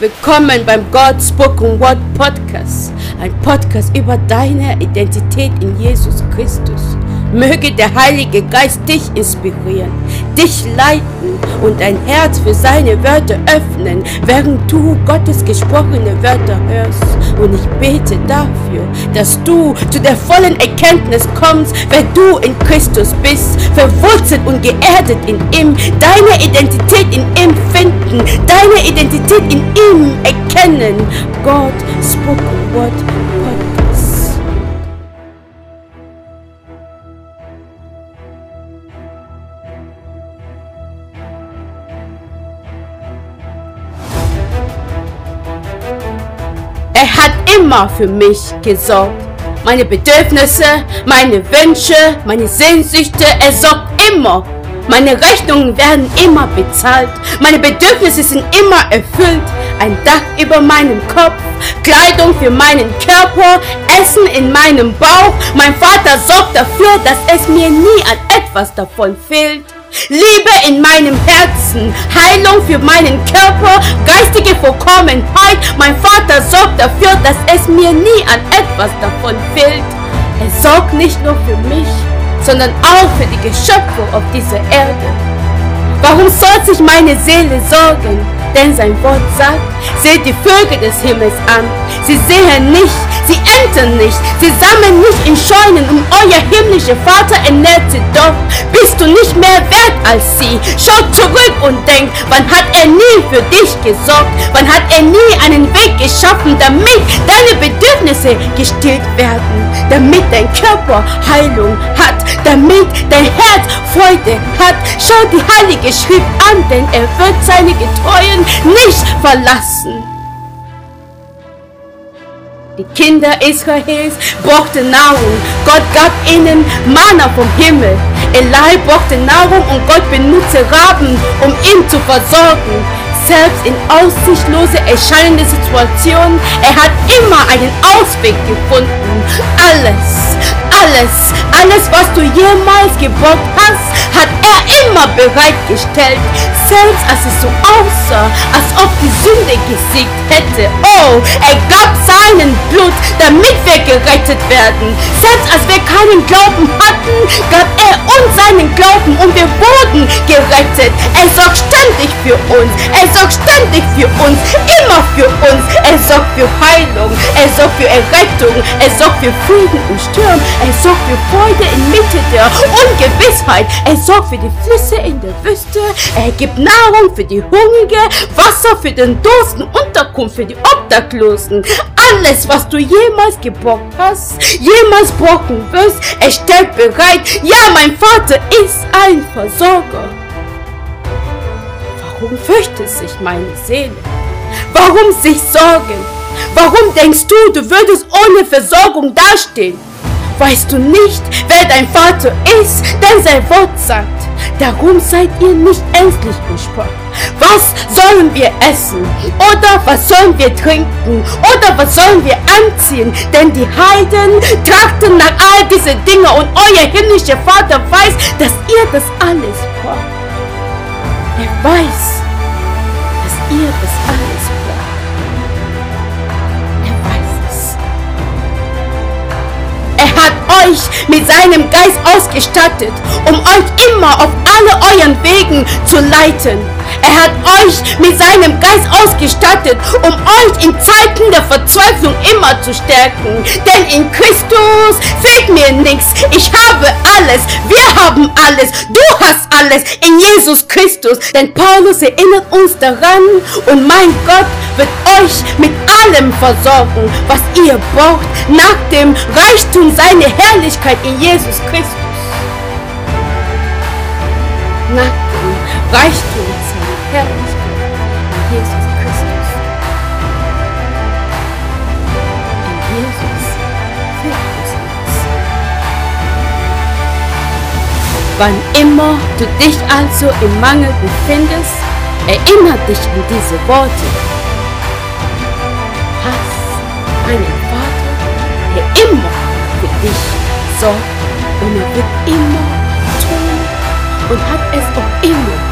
Willkommen beim God Spoken Word Podcast, ein Podcast über deine Identität in Jesus Christus. Möge der Heilige Geist dich inspirieren, dich leiten und dein Herz für seine Wörter öffnen, während du Gottes gesprochene Wörter hörst. Und ich bete dafür, dass du zu der vollen Erkenntnis kommst, wer du in Christus bist, verwurzelt und geerdet in ihm, deine Identität in ihm finden, deine Identität in ihm erkennen. God Spoken Word hat immer für mich gesorgt. Meine Bedürfnisse, meine Wünsche, meine Sehnsüchte, er sorgt immer. Meine Rechnungen werden immer bezahlt. Meine Bedürfnisse sind immer erfüllt. Ein Dach über meinem Kopf, Kleidung für meinen Körper, Essen in meinem Bauch. Mein Vater sorgt dafür, dass es mir nie an etwas davon fehlt. Liebe in meinem Herzen, Heilung für meinen Körper, geistige Vollkommenheit. Mein Vater sorgt dafür, dass es mir nie an etwas davon fehlt. Er sorgt nicht nur für mich, sondern auch für die Geschöpfe auf dieser Erde. Warum soll sich meine Seele sorgen? Denn sein Wort sagt, seht die Vögel des Himmels an. Sie sehen nicht, sie ernten nicht, sie sammeln nicht in Scheunen und euer himmlischer Vater ernährt sie doch. Bist du nicht mehr wert als sie? Schau zurück und denk, wann hat er nie für dich gesorgt? Wann hat er nie einen Weg geschaffen, damit deine Bedürfnisse gestillt werden? Damit dein Körper Heilung hat, damit dein Herz Freude hat. Schau die Heilige Schrift an, denn er wird seine Getreuen nicht verlassen. Die Kinder Israels brauchten Nahrung. Gott gab ihnen Manna vom Himmel. Eli brauchte Nahrung und Gott benutzte Raben, um ihn zu versorgen. Selbst in aussichtsloser erscheinenden Situationen, er hat immer einen Ausweg gefunden. Alles, alles, alles, was du jemals gebraucht hast, hat er immer bereitgestellt. Selbst als es so aussah, als ob die Sünde gesiegt hätte. Oh, er gab seinen Blut, damit wir gerettet werden. Selbst als wir keinen Glauben hatten, gab er uns seinen Glauben und wir wurden gerettet. Er sorgt ständig für uns. Er sorgt ständig für uns. Immer für uns. Er sorgt für Heilung. Er sorgt für Errettung. Er sorgt für Frieden im Sturm. Er sorgt für Freude inmitten der Ungewissheit. Er sorgt für die Flüsse in der Wüste. Er gibt Nahrung für die Hungrige, Wasser für den Dursten, Unterkunft für die Obdachlosen. Alles, was du jemals gebraucht hast, jemals brauchen wirst, er stellt bereit. Ja, mein Vater ist ein Versorger. Warum fürchtet sich meine Seele? Warum sich sorgen? Warum denkst du, du würdest ohne Versorgung dastehen? Weißt du nicht, wer dein Vater ist? Denn sein Wort sagt, darum seid ihr nicht ängstlich gesprochen. Was sollen wir essen? Oder was sollen wir trinken? Oder was sollen wir anziehen? Denn die Heiden trachten nach all diese Dinge und euer himmlischer Vater weiß, dass ihr das alles braucht. Er weiß, euch mit seinem Geist ausgestattet, um euch immer auf alle euren Wegen zu leiten. Er hat euch mit seinem Geist ausgestattet, um euch in Zeiten der Verzweiflung immer zu stärken. Denn in Christus fehlt mir nichts. Ich habe alles. Wir haben alles. Du hast alles in Jesus Christus. Denn Paulus erinnert uns daran und mein Gott wird euch mit allem versorgen, was ihr braucht, nach dem Reichtum seiner Herrlichkeit in Jesus Christus. Nach dem Reichtum Herrlichkeit in Jesus Christus. In Jesus nichts. Wann immer du dich also im Mangel befindest, erinnere dich an diese Worte. Hast einen Vater, der immer für dich sorgt und er wird immer tun und hat es auch immer